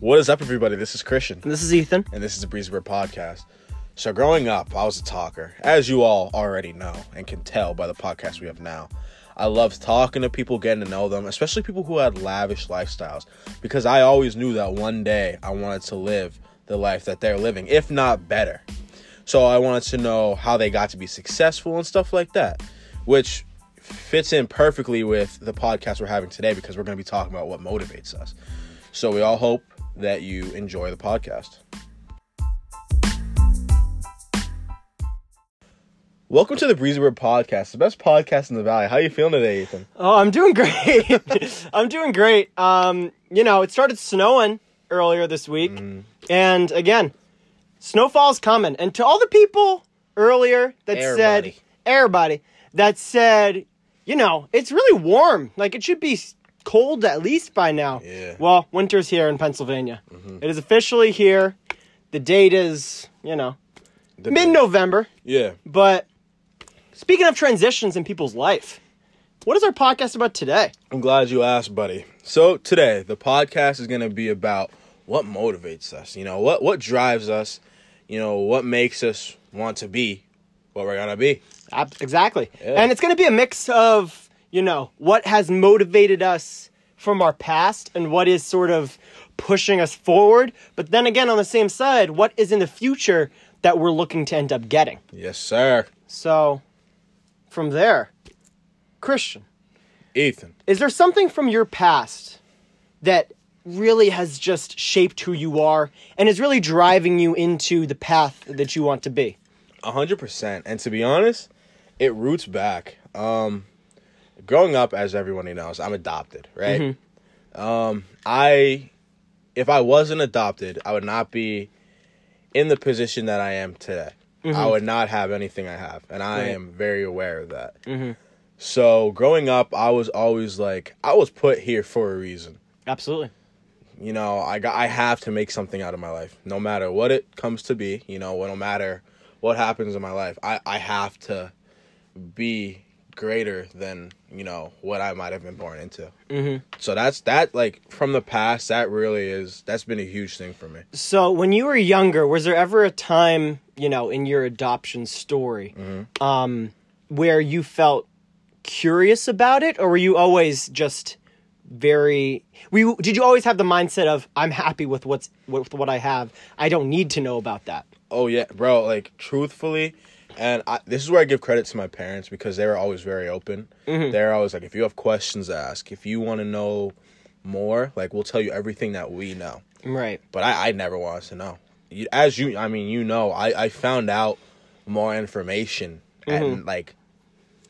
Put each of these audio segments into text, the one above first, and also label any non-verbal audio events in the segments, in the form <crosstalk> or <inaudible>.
What is up, everybody? This is Christian, This is Ethan. and this is the Breezebird Podcast. So, growing up, I was a talker, as you all already know and can tell by the podcast we have now. I loved talking to people, getting to know them, especially people who had lavish lifestyles, because I always knew that one day I wanted to live the life that they're living, if not better. So, I wanted to know how they got to be successful and stuff like that, which fits in perfectly with the podcast we're having today because we're going to be talking about what motivates us. So, we all hope that you enjoy the podcast. Welcome to the Breezebird Podcast, the best podcast in the valley. How are you feeling today, Ethan? Oh, I'm doing great. <laughs> I'm doing great. Um, you know, it started snowing earlier this week, and again, snowfall's coming. And to all the people earlier that Everybody. said, everybody that said, you know, it's really warm. Like it should be cold at least by now. Yeah. Well, winter's here in Pennsylvania. Mm-hmm. It is officially here. The date is, you know, mid-November. Yeah. But speaking of transitions in people's life, what is our podcast about today? I'm glad you asked, buddy. So today, the podcast is going to be about what motivates us. You know, what what drives us. You know, what makes us want to be what we're gonna be. Exactly. Yeah. And it's going to be a mix of, you know, what has motivated us from our past and what is sort of pushing us forward. But then again, on the same side, what is in the future that we're looking to end up getting. Yes, sir. So, from there, Christian, Ethan. is there something from your past that really has just shaped who you are and is really driving you into the path that you want to be? A hundred percent. And to be honest, it roots back. Um, growing up, as everybody knows, I'm adopted, right? Mm-hmm. Um, I, if I wasn't adopted, I would not be in the position that I am today. I mm-hmm. would not have anything I have, and I Right. am very aware of that. Mm-hmm. So, growing up, I was always like, I was put here for a reason Absolutely. you know i got i have to make something out of my life no matter what it comes to be you know no matter what happens in my life i i have to be greater than you know what i might have been born into mm-hmm. so that's that like from the past that really is that's been a huge thing for me So, when you were younger, was there ever a time, you know, in your adoption story, um, where you felt curious about it, or were you always just very? We did you always have the mindset of I'm happy with what's with what I have? I don't need to know about that. oh yeah bro like truthfully and I, this is where i give credit to my parents because they were always very open mm-hmm. they're always like if you have questions ask if you want to know more like we'll tell you everything that we know Right. but I, I never wanted to know. You, as you, I mean, you know, I, I found out more information at mm-hmm. like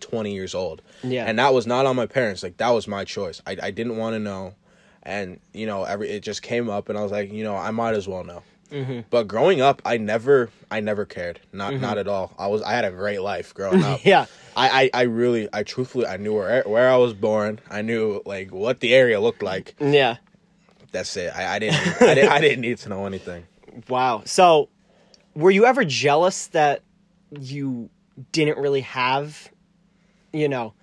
20 years old. Yeah. And that was not on my parents. Like, that was my choice. I, I didn't want to know. And, you know, every, it just came up and I was like, you know, I might as well know. Mm-hmm. But growing up, I never, I never cared. Not, not mm-hmm. at all. I was, I had a great life growing up. <laughs> Yeah. I, I, I really, I truthfully, I knew where, where I was born. I knew like what the area looked like. Yeah. That's it. I, I didn't, I didn't, I <laughs> didn't need to know anything. Wow. So, were you ever jealous that you didn't really have, you know,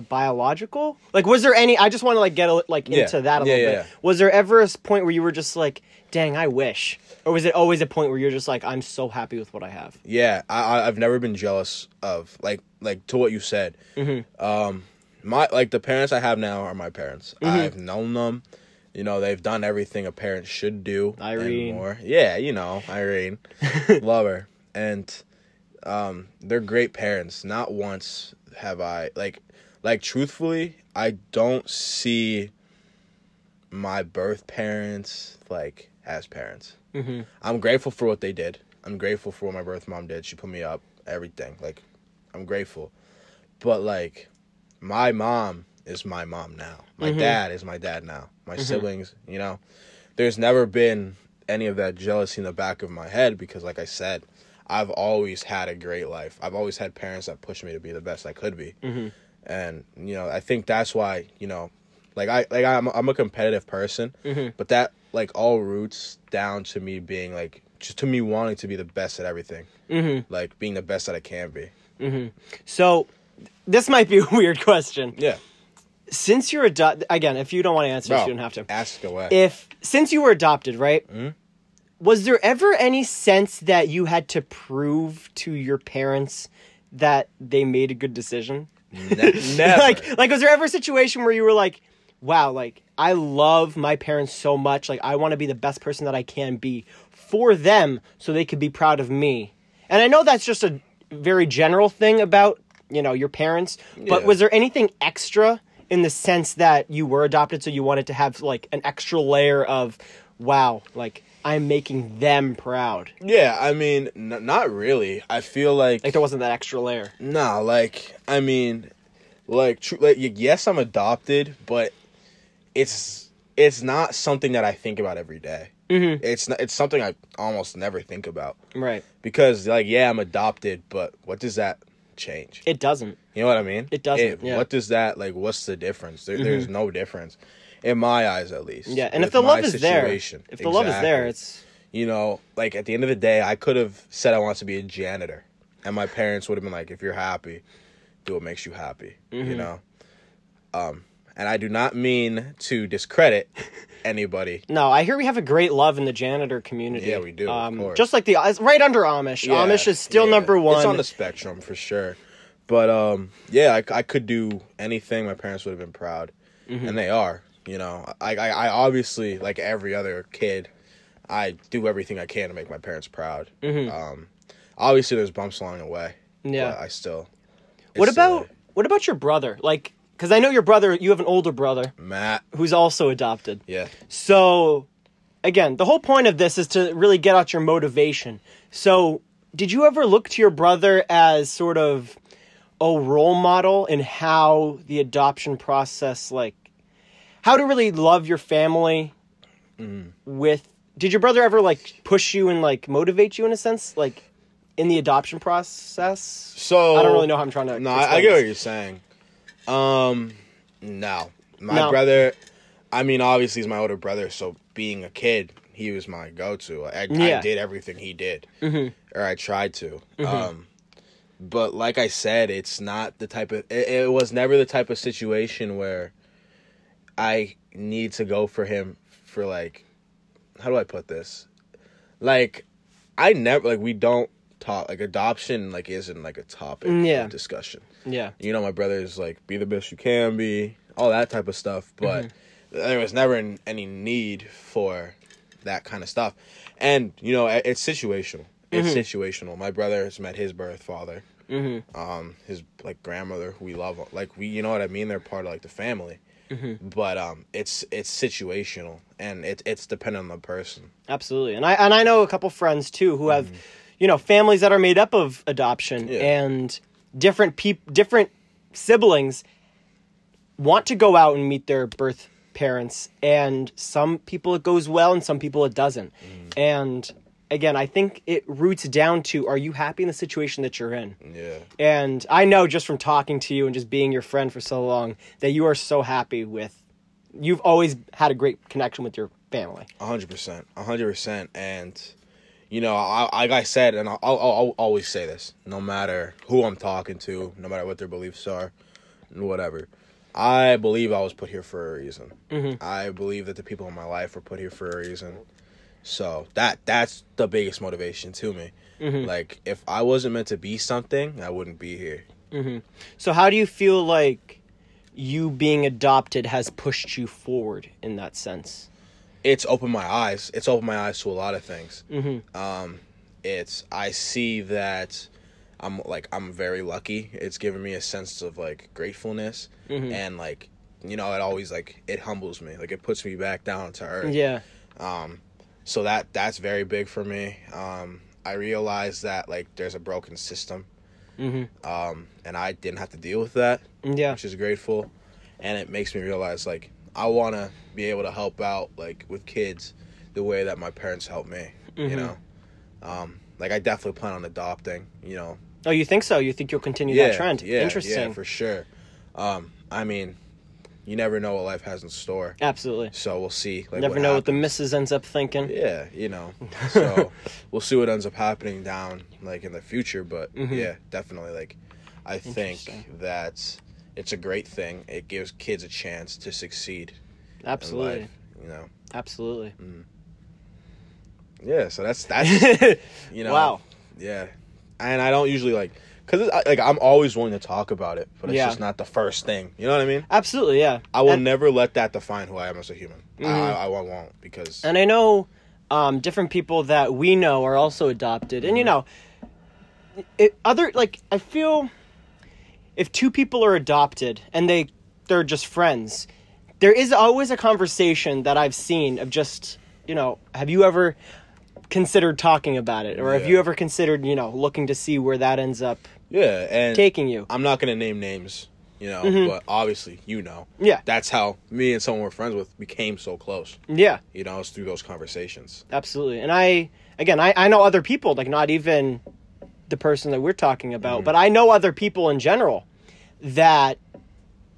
biological? Like, was there any? I just want to like get a, like Yeah. into that a Yeah, little yeah, bit. yeah. Was there ever a s- point where you were just like, "Dang, I wish," or was it always a point where you're just like, "I'm so happy with what I have"? Yeah, I, I I've never been jealous of like like to what you said. Mm-hmm. Um, my like the parents I have now are my parents. Mm-hmm. I've known them. You know, they've done everything a parent should do. and Irene. more. Yeah, you know, Irene, <laughs> love her, and um, they're great parents. Not once have I like like truthfully, I don't see my birth parents like as parents. Mm-hmm. I'm grateful for what they did. I'm grateful for what my birth mom did. She put me up, everything. Like, I'm grateful. But like, my mom is my mom now. My mm-hmm. dad is my dad now. My mm-hmm. siblings, you know, there's never been any of that jealousy in the back of my head because, like I said, I've always had a great life. I've always had parents that pushed me to be the best I could be, mm-hmm. And you know, I think that's why you know, like I like I'm I'm a competitive person, but that like all roots down to me being like just to me wanting to be the best at everything, mm-hmm. like being the best that I can be. So, this might be <laughs> a weird question. Yeah. since you're adopted, again, if you don't want to answer, Bro, you don't have to. Ask away. If since you were adopted, right? Mm-hmm. Was there ever any sense that you had to prove to your parents that they made a good decision? Ne- <laughs> never. like, like, was there ever a situation where you were like, "Wow, like I love my parents so much. Like, I want to be the best person that I can be for them, so they could be proud of me." And I know that's just a very general thing about you know your parents, but Yeah. was there anything extra in the sense that you were adopted, so you wanted to have like an extra layer of, "Wow, like." I'm making them proud. yeah, I mean, n- not really. I feel like, Like there wasn't that extra layer. nah, like I mean, like, true. like yes, I'm adopted, but it's it's not something that I think about every day. Mm-hmm. It's not, it's something I almost never think about Right. because like yeah, I'm adopted, but what does that change? It doesn't. You know what I mean? It doesn't, yeah. What does that like? What's the difference? There, There's no difference, in my eyes at least. Yeah, and if the love is there, if the love is there, it's you know, like at the end of the day, I could have said I want to be a janitor, and my parents would have been like, "If you're happy, do what makes you happy." Mm-hmm. You know. Um, and I do not mean to discredit <laughs> anybody. No, I hear we have a great love in the janitor community. Yeah, we do, of Um, course. just like the right under Amish. Yeah, Amish is still yeah. number one. It's on the spectrum for sure. But um, yeah, I, I could do anything. My parents would have been proud, Mm-hmm. and they are. You know, I, I I obviously like every other kid, I do everything I can to make my parents proud. Um, obviously there's bumps along the way. Mm-hmm. Yeah. but I still. what still about what about your brother? Like, because I know your brother. You have an older brother. Matt? who's also adopted. Yeah, So, again, the whole point of this is to really get out your motivation. So, did you ever look to your brother as sort of a role model in how the adoption process, like, how to really love your family with. Did your brother ever, like, push you and, like, motivate you in a sense? Like, in the adoption process? so I don't really know how I'm trying to. No, I, I get what you're saying. Um, no, my No. brother. I mean, obviously he's my older brother, so being a kid, he was my go-to. I, Yeah. I did everything he did, or I tried to. Um, but like I said, it's not the type of. It, it was never the type of situation where I need to go for him for like. How do I put this? Like, I never like we don't talk like adoption like isn't like a topic mm, Yeah. of discussion Yeah. you know, my brother's like, be the best you can be, all that type of stuff. But mm-hmm. there was never an, any need for that kind of stuff. And, you know, it- it's situational. It's mm-hmm. situational. My brother has met his birth father, mm-hmm. um, his like grandmother, who we love. Like, we, you know what I mean? They're part of like the family. Mm-hmm. But um, it's it's situational, and it, it's dependent on the person. Absolutely. And I and I know a couple friends too who have, mm-hmm. you know, families that are made up of adoption Yeah. and different peop- different siblings want to go out and meet their birth parents and some people it goes well and some people it doesn't. Mm-hmm. And again, I think it roots down to are you happy in the situation that you're in? Yeah. And I know just from talking to you and just being your friend for so long that you are so happy with you've always had a great connection with your family. Hundred percent, hundred percent, and you know, I, like I said, and I'll, I'll, I'll always say this: no matter who I'm talking to, no matter what their beliefs are, whatever, I believe I was put here for a reason. Mm-hmm. I believe that the people in my life were put here for a reason. So that that's the biggest motivation to me. Like, if I wasn't meant to be something, I wouldn't be here. So how do you feel like you being adopted has pushed you forward in that sense? it's opened my eyes. It's opened my eyes to a lot of things. Mm-hmm. Um, it's I see that I'm like I'm very lucky. It's given me a sense of like gratefulness and like you know it always like it humbles me. Like it puts me back down to earth. Yeah. So that that's very big for me. Um, I realize that like there's a broken system. Um, and I didn't have to deal with that Yeah. which is grateful and it makes me realize like i want to be able to help out like with kids the way that my parents helped me you know um like i definitely plan on adopting you know Oh, you think so? You think you'll continue yeah that trend? yeah Interesting. yeah for sure um i mean you never know what life has in store Absolutely. so we'll see like Never what know what the happens. missus ends up thinking. yeah you know <laughs> so we'll see what ends up happening down like in the future but mm-hmm. yeah definitely like i think that it's a great thing. It gives kids a chance to succeed Absolutely. life. You know. Absolutely. Mm. Yeah. So that's that's <laughs> you know. Wow. Yeah. And I don't usually like because like I'm always willing to talk about it, but it's Yeah. just not the first thing. You know what I mean? Absolutely, yeah. I will And- never let that define who I am as a human. I, I, I won't because And I know um, different people that we know are also adopted, and you know, it, other like I feel if two people are adopted and they they're just friends, there is always a conversation that I've seen of just you know, have you ever considered talking about it, or have you ever considered you know looking to see where that ends up yeah, and taking you? I'm not gonna name names, you know, mm-hmm. but obviously you know. Yeah. That's how me and someone we're friends with became so close. Yeah. You know, it's through those conversations. absolutely and i again i, I know other people like not even the person that we're talking about mm-hmm. but i know other people in general that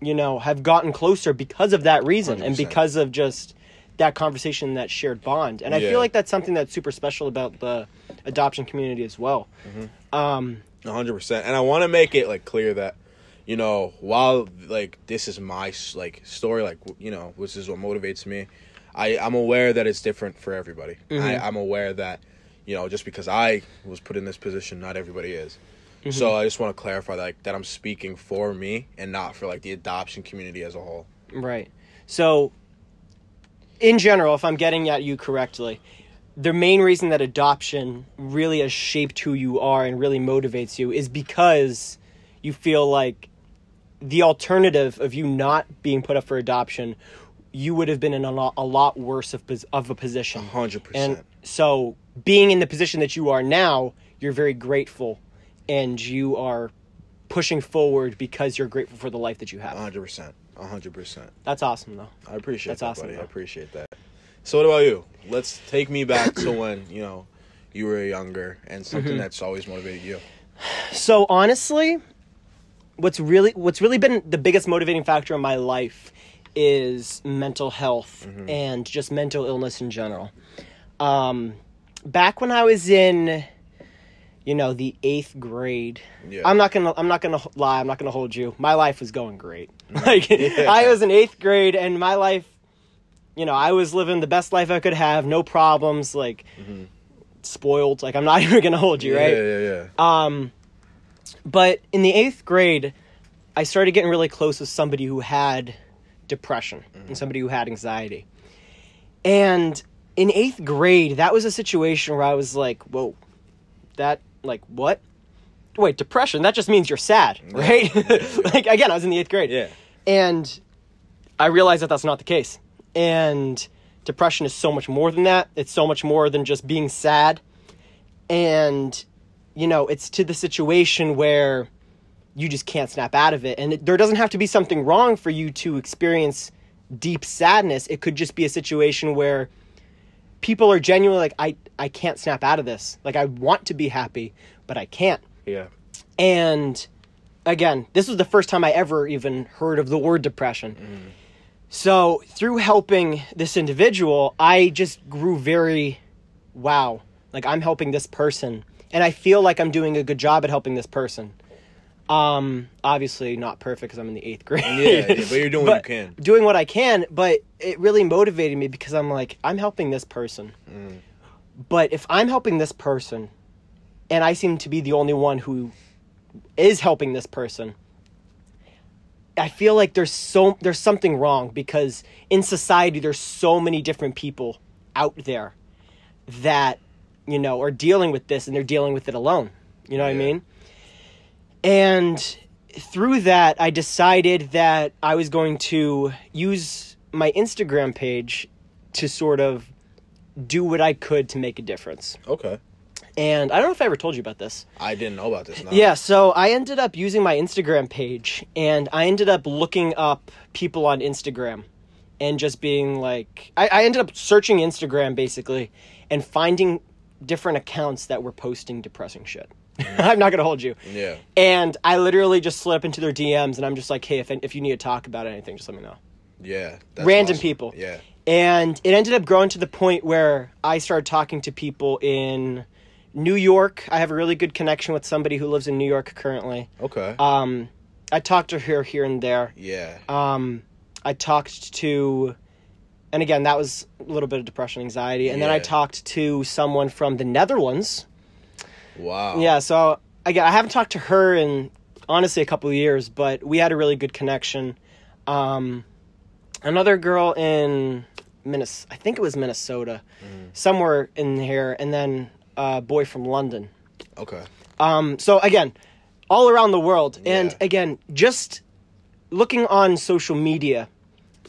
you know have gotten closer because of that reason and 100%. because of just that conversation that shared bond and i Yeah. feel like that's something that's super special about the adoption community as well mm-hmm. um hundred percent. And I want to make it like clear that, you know, while like this is my like story, like you know, which is what motivates me. I I'm aware that it's different for everybody. I, mm-hmm. I'm aware that, you know, just because I was put in this position, not everybody is. Mm-hmm. So I just want to clarify that, like that I'm speaking for me and not for like the adoption community as a whole. Right. So, in general, if I'm getting at you correctly, the main reason that adoption really has shaped who you are and really motivates you is because you feel like the alternative of you not being put up for adoption, you would have been in a lot, a lot worse of, of a position. Hundred And percent. And so, being in the position that you are now, you're very grateful and you are pushing forward because you're grateful for the life that you have. hundred percent. hundred percent. That's awesome, though. I appreciate That's that, awesome, buddy. I appreciate that. So what about you? Let's take me back to when, you know, you were younger and something Mm-hmm. that's always motivated you. So honestly, what's really what's really been the biggest motivating factor in my life is mental health and just mental illness in general. Um, back when I was in, you know, the eighth grade, Yeah. I'm not gonna I'm not gonna lie. I'm not gonna hold you. My life was going great. <laughs> Like I was in eighth grade, and my life, you know, I was living the best life I could have, no problems, like. Spoiled, like I'm not <laughs> even gonna hold you, right? Yeah, yeah, yeah. Um, but in the eighth grade, I started getting really close with somebody who had depression and somebody who had anxiety. And in eighth grade, that was a situation where I was like, whoa, that, like, what? Wait, depression, that just means you're sad, right? <laughs> like, again, I was in the eighth grade. Yeah. And I realized that that's not the case. And depression is so much more than that. It's so much more than just being sad. And, you know, it's to the situation where you just can't snap out of it. And it, there doesn't have to be something wrong for you to experience deep sadness. It could just be a situation where people are genuinely like, I, I can't snap out of this. Like, I want to be happy, but I can't. Yeah. And again, this was the first time I ever even heard of the word depression. Mm. So, through helping this individual, I just grew very wow, like I'm helping this person and I feel like I'm doing a good job at helping this person. Um obviously not perfect cuz I'm in the 8th <laughs> grade. Yeah, yeah, but you're doing what you can. Doing what I can, but it really motivated me because I'm like I'm helping this person. Mm. But if I'm helping this person and I seem to be the only one who is helping this person, I feel like there's so there's something wrong because in society there's so many different people out there that you know are dealing with this and they're dealing with it alone. You know what I mean? And through that I decided that I was going to use my Instagram page to sort of do what I could to make a difference. Okay. And I don't know if I ever told you about this. I didn't know about this. No. Yeah, so I ended up using my Instagram page and I ended up looking up people on Instagram and just being like, I, I ended up searching Instagram basically and finding different accounts that were posting depressing shit. <laughs> I'm not gonna hold you. Yeah. And I literally just slid up into their DMs and I'm just like, hey, if, if you need to talk about anything, just let me know. Yeah. that's Random awesome. people. Yeah. And it ended up growing to the point where I started talking to people in New York. I have a really good connection with somebody who lives in New York currently. Okay. Um, I talked to her here and there. Yeah. Um, I talked to, and again, that was a little bit of depression, anxiety, and then I talked to someone from the Netherlands. wow. Yeah, so again, I haven't talked to her in honestly a couple of years, but we had a really good connection. Um, another girl in Minnesota, I think it was Minnesota, somewhere in here, and then a boy from London. Okay. Um, so again, all around the world, and Yeah. again, just looking on social media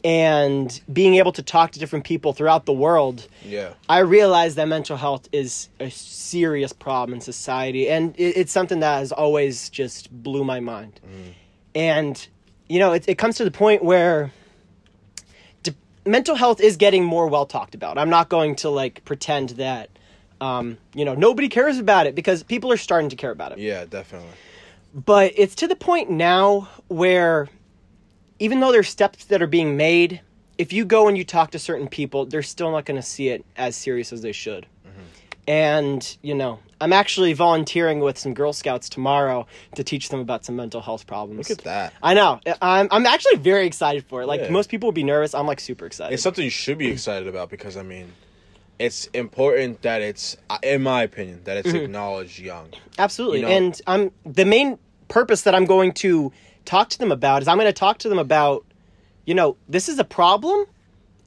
and being able to talk to different people throughout the world, Yeah. I realize that mental health is a serious problem in society, and it, it's something that has always just blew my mind. And you know, it, it comes to the point where mental health is getting more well talked about. I'm not going to like pretend that. Um, you know, nobody cares about it because people are starting to care about it Yeah. Definitely. but it's to the point now where even though there's steps that are being made if you go and you talk to certain people they're still not going to see it as serious as they should and you know i'm actually volunteering with some girl scouts tomorrow to teach them about some mental health problems Look at that. i know i'm, I'm actually very excited for it like Yeah. most people would be nervous i'm like super excited It's something you should be excited about because I mean, it's important that it's, in my opinion, that it's acknowledged young. Absolutely. You know- And I'm the main purpose that I'm going to talk to them about is I'm going to talk to them about, you know, this is a problem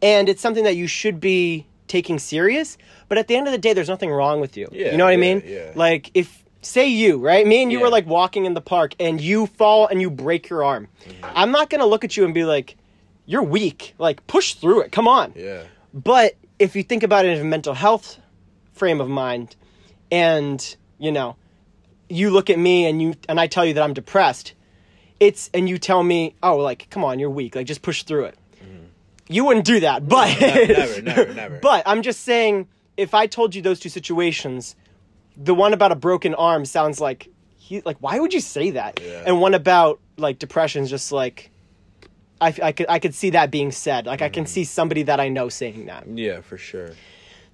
and it's something that you should be taking serious, but at the end of the day there's nothing wrong with you. Yeah, you know what I mean? yeah. Like if say you, right? Me and you Yeah. were like walking in the park and you fall and you break your arm. Mm-hmm. I'm not going to look at you and be like you're weak. Like push through it. Come on. Yeah. But if you think about it in a mental health frame of mind, and you know, you look at me and you and I tell you that I'm depressed, it's and you tell me, oh, like come on, you're weak, like just push through it. You wouldn't do that, but Mm-hmm. never, <laughs> never, never. But I'm just saying, if I told you those two situations, the one about a broken arm sounds like he like why would you say that? Yeah. And one about like depression is just like. I, I could I could see that being said. Like I Mm-hmm. can see somebody that I know saying that. Yeah, for sure.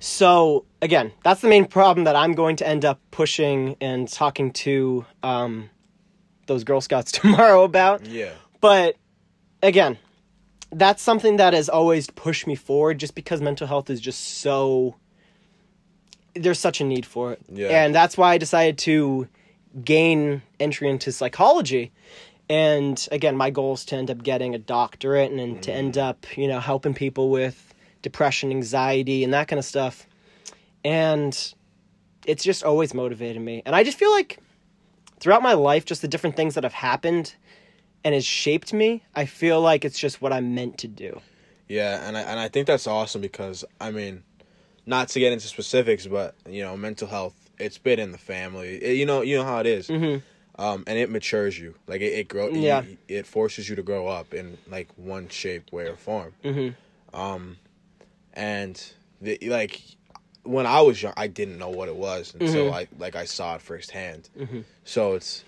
So again, that's the main problem that I'm going to end up pushing and talking to um, those Girl Scouts <laughs> tomorrow about. Yeah. But again, that's something that has always pushed me forward, just because mental health is just so. There's such a need for it, Yeah. and that's why I decided to gain entry into psychology. And again, my goal is to end up getting a doctorate and, and to end mm. up, you know, helping people with depression, anxiety, and that kind of stuff. And it's just always motivated me. And I just feel like throughout my life, just the different things that have happened and has shaped me, I feel like it's just what I'm meant to do. Yeah, and I and I think that's awesome because I mean, not to get into specifics, but you know, mental health it's been in the family. It- you know, you know how it is. Mm-hmm. Um, and it matures you. Like it, it grow. Yeah. you- it forces you to grow up in like one shape, way, or form. Mm-hmm. Um, and the, like when I was young, I didn't know what it was until I like I saw it firsthand. So it's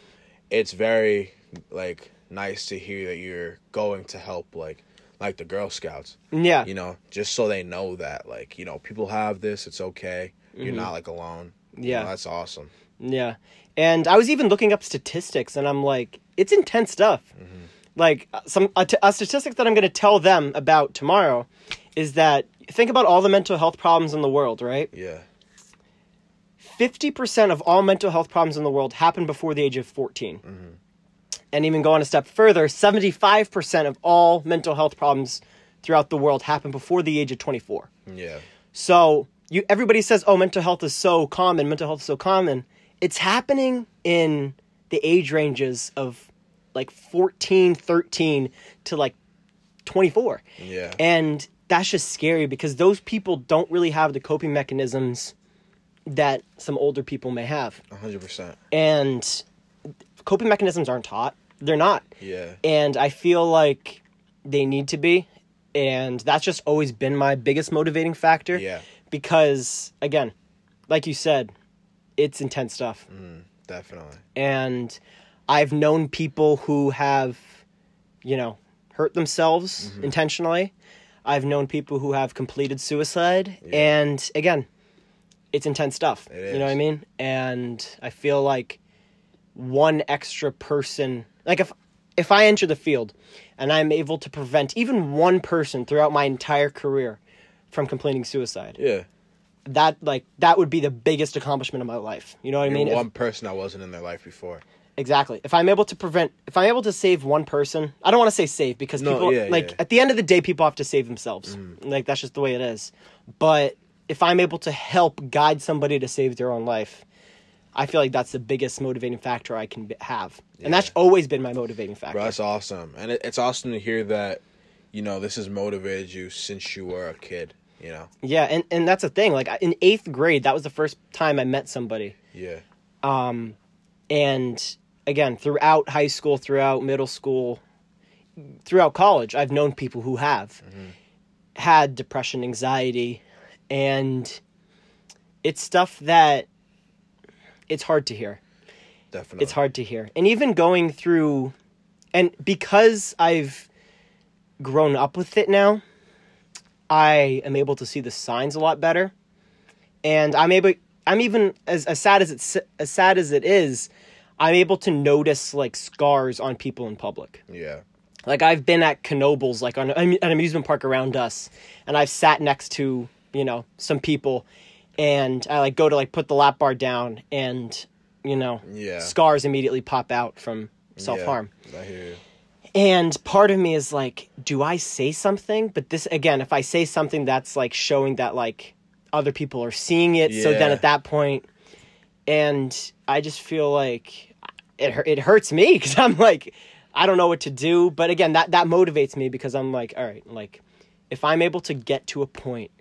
it's very like nice to hear that you're going to help like like the Girl Scouts Yeah. you know, just so they know that, like, you know, people have this, it's okay. You're not like alone. You Mm-hmm. Yeah. know, that's awesome. Yeah. And I was even looking up statistics and I'm like, it's intense stuff. Like uh, some a, t- a statistic that I'm going to tell them about tomorrow is that think about all the mental health problems in the world, right? Yeah. 50% of all mental health problems in the world happen before the age of 14. And even going a step further, 75% of all mental health problems throughout the world happen before the age of 24. Yeah. So you everybody says, "Oh, mental health is so common. Mental health is so common." It's happening in the age ranges of like 14, 13 to like 24. Yeah. And that's just scary because those people don't really have the coping mechanisms that some older people may have. Hundred percent. And coping mechanisms aren't taught. They're not. Yeah. And I feel like they need to be. And that's just always been my biggest motivating factor. Yeah. Because, again, like you said, it's intense stuff. Definitely. And I've known people who have, you know, hurt themselves Mm-hmm. intentionally. I've known people who have completed suicide. And again, it's intense stuff. It You know what I mean? And I feel like one extra person, like if if I enter the field and I'm able to prevent even one person throughout my entire career from completing suicide, Yeah. That like that would be the biggest accomplishment of my life. You know what I You're mean? If- one person I wasn't in their life before. Exactly. If I'm able to prevent, if I'm able to save one person, I don't want to say save because No, people, yeah, like, yeah. at the end of the day, people have to save themselves. Mm. Like, that's just the way it is. But if I'm able to help guide somebody to save their own life, I feel like that's the biggest motivating factor I can have. And that's always been my motivating factor. Bro, that's awesome. And it, it's awesome to hear that, you know, this has motivated you since you were a kid, you know? Yeah. And, and that's the thing. Like, in eighth grade, that was the first time I met somebody. Yeah. um and again throughout high school throughout middle school throughout college i've known people who have had depression anxiety and it's stuff that it's hard to hear Definitely. it's hard to hear and even going through and because i've grown up with it now i am able to see the signs a lot better and i'm able i'm even as, as sad as it's as sad as it is i'm able to notice like scars on people in public Yeah. like I've been at Knoebels, like on an amusement park around us, and I've sat next to you know some people, and I like go to like put the lap bar down, and you know Yeah. scars immediately pop out from self harm. Yeah, I hear you. And part of me is like, do I say something? But this again, if I say something that's like showing that like other people are seeing it, so then at that point, and I just feel like it it hurts me <laughs> because I'm like, I don't know what to do. But again, that that motivates me because I'm like, all right, like if I'm able to get to a point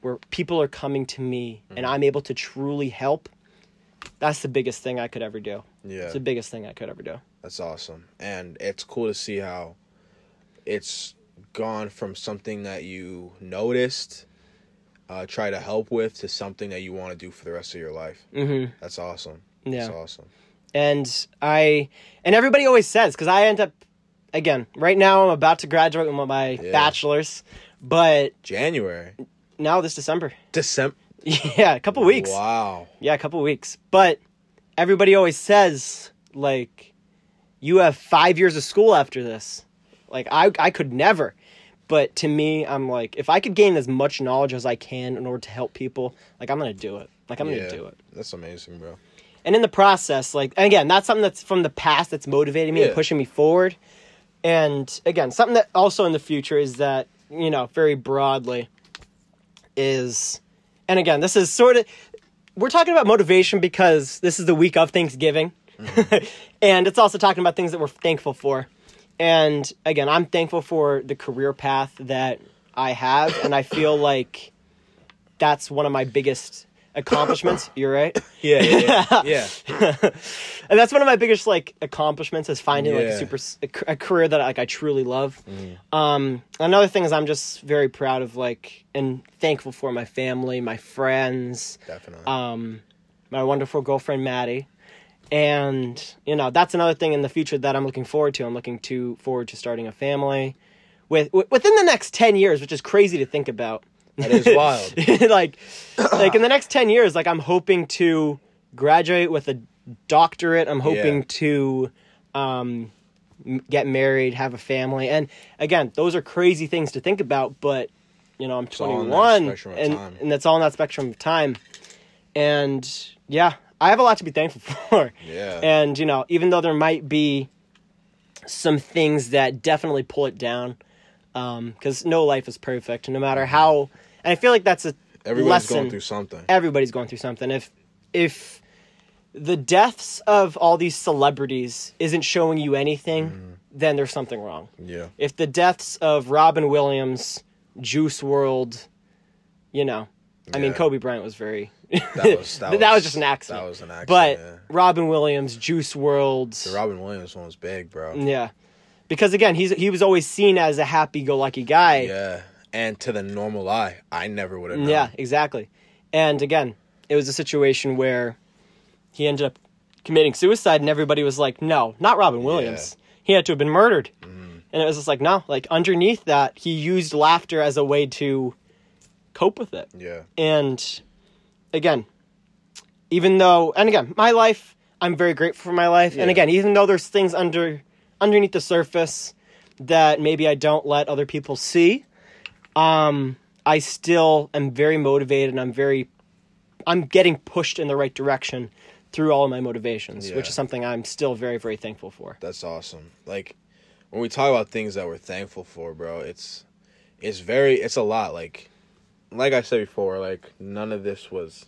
where people are coming to me and Mm-hmm. I'm able to truly help, that's the biggest thing I could ever do. Yeah. It's the biggest thing I could ever do. That's awesome. And it's cool to see how it's gone from something that you noticed, uh, try to help with, to something that you want to do for the rest of your life. Mm-hmm. That's awesome. Yeah. That's awesome. and I and everybody always says because I end up again right now I'm about to graduate with my Yeah. bachelor's, but January. now this December, December. <laughs> yeah, a couple weeks, Wow. yeah, a couple weeks. But everybody always says like you have five years of school after this. Like I I could never. But to me, I'm like, if I could gain as much knowledge as I can in order to help people, like I'm gonna do it. Like I'm yeah. gonna do it. That's amazing, bro. and in the process like and again that's something that's from the past that's motivating me and pushing me forward and again something that also in the future is that you know very broadly is and again this is sort of we're talking about motivation because this is the week of thanksgiving mm-hmm. <laughs> and it's also talking about things that we're thankful for and again i'm thankful for the career path that i have and i feel <laughs> like that's one of my biggest accomplishments <laughs> you're right Yeah, yeah, yeah. yeah. <laughs> and that's one of my biggest like accomplishments is finding like a Yeah. super a, career that like I truly love. Um, another thing is I'm just very proud of like and thankful for my family, my friends, Definitely. um, my wonderful girlfriend Maddie, and you know that's another thing in the future that I'm looking forward to. I'm looking to forward to starting a family with wi- within the next ten years, which is crazy to think about. that is <laughs> wild. <laughs> like like in the next 10 years like i'm hoping to graduate with a doctorate i'm hoping Yeah. to um m- get married have a family and again those are crazy things to think about but you know i'm all 21 and and that's all in that spectrum of time and yeah i have a lot to be thankful <laughs> for Yeah. and you know even though there might be some things that definitely pull it down because no life is perfect no matter how and i feel like that's a Everybody's lesson going through something. everybody's going through something if if the deaths of all these celebrities isn't showing you anything Mm-hmm. then there's something wrong Yeah. if the deaths of robin williams Juice WRLD you know i mean kobe bryant was very That was that, <laughs> that was, was just an accident That was an accident. but yeah. robin williams Juice WRLD the Robin Williams one was big, bro. yeah because again he's he was always seen as a happy-go-lucky guy Yeah. And to the normal eye, I never would have known. Yeah, exactly. And again, it was a situation where he ended up committing suicide, and everybody was like, "No, not Robin Williams. He had to have been murdered." Mm-hmm. And it was just like, no, like underneath that, he used laughter as a way to cope with it. Yeah. And again, even though, and again, my life, I'm very grateful for my life. And again, even though there's things under underneath the surface that maybe I don't let other people see. Um, I still am very motivated and I'm very I'm getting pushed in the right direction through all of my motivations, which is something I'm still very, very thankful for. That's awesome. Like when we talk about things that we're thankful for, bro, it's it's very it's a lot. Like like I said before, like none of this was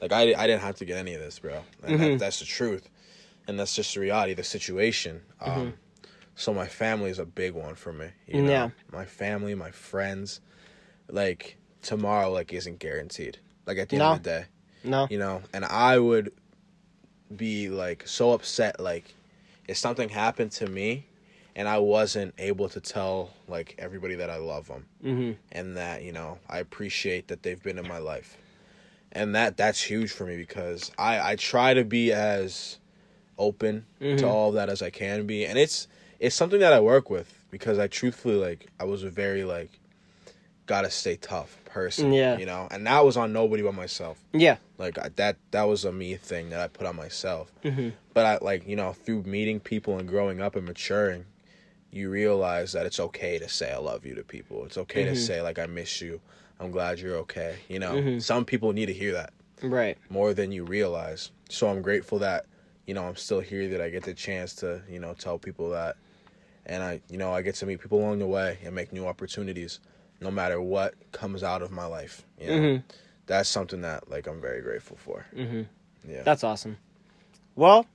like I I didn't have to get any of this, bro. And that, that's the truth, and that's just the reality the situation. Um, so my family is a big one for me. You know? Yeah. my family, my friends, like tomorrow, like isn't guaranteed. Like at the No. end of the day No. you know and i would be like so upset like if something happened to me and i wasn't able to tell like everybody that i love them Mhm. and that you know i appreciate that they've been in my life and that that's huge for me because i i try to be as open to all of that as i can be and it's it's something that i work with because i truthfully like i was a very like gotta stay tough person Yeah. you know and that was on nobody but myself Yeah. like I, that that was a me thing that I put on myself. Mhm. But I like you know through meeting people and growing up and maturing, you realize that it's okay to say I love you to people. It's okay to say like I miss you. I'm glad you're okay. You know, some people need to hear that Right. more than you realize. So I'm grateful that you know I'm still here that I get the chance to you know tell people that, and I you know I get to meet people along the way and make new opportunities, no matter what comes out of my life. You know, Mhm. that's something that like I'm very grateful for. Mhm. Yeah. That's awesome. Well,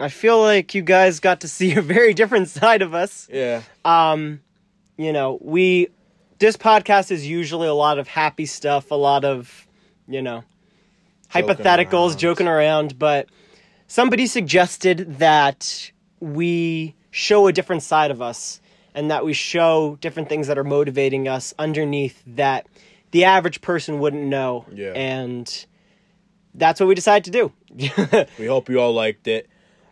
I feel like you guys got to see <laughs> a very different side of us. Yeah. um you know we this podcast is usually a lot of happy stuff a lot of you know hypotheticals around. joking around but somebody suggested that we show a different side of us and that we show different things that are motivating us underneath that the average person wouldn't know Yeah. and that's what we decided to do <laughs> We hope you all liked it.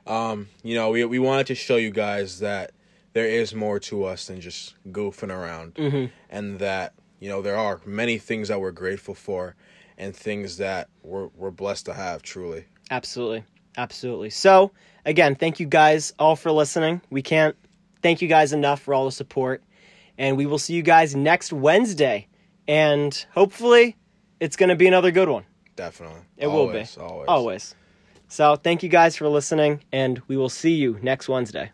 Um, you know, we we wanted to show you guys that there is more to us than just goofing around, Mhm. and that you know there are many things that we're grateful for, and things that we're we're blessed to have. Truly, Absolutely. Absolutely. So, again, thank you guys all for listening. We can't thank you guys enough for all the support. And we will see you guys next Wednesday. And hopefully, it's going to be another good one. definitely. It always, will be. Always. Always. So, thank you guys for listening. And we will see you next Wednesday.